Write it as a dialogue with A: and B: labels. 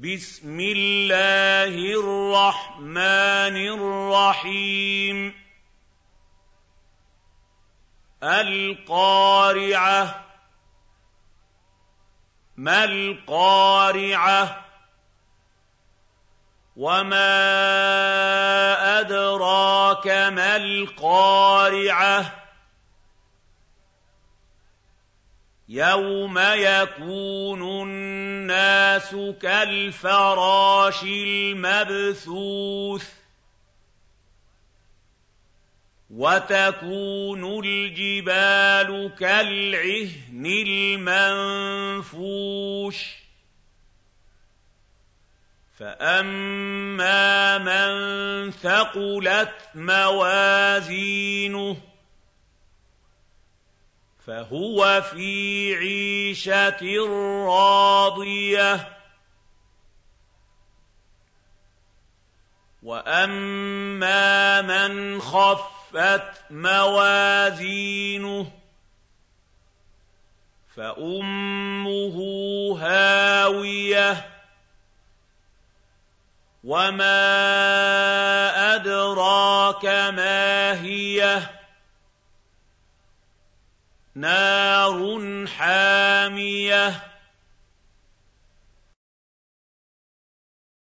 A: بسم الله الرحمن الرحيم. القارعة. ما القارعة؟ وما أدراك ما القارعة؟ يَوْمَ يَكُونُ النَّاسُ كَالْفَرَاشِ الْمَبْثُوثِ وَتَكُونُ الْجِبَالُ كَالْعِهْنِ الْمَنفُوشِ فَأَمَّا مَن ثَقُلَتْ مَوَازِينُهُ فهو في عيشة راضية. وأما من خفت موازينه فأمه هاوية. وما أدراك ما هي؟ نَارٌ حَامِيَةٌ.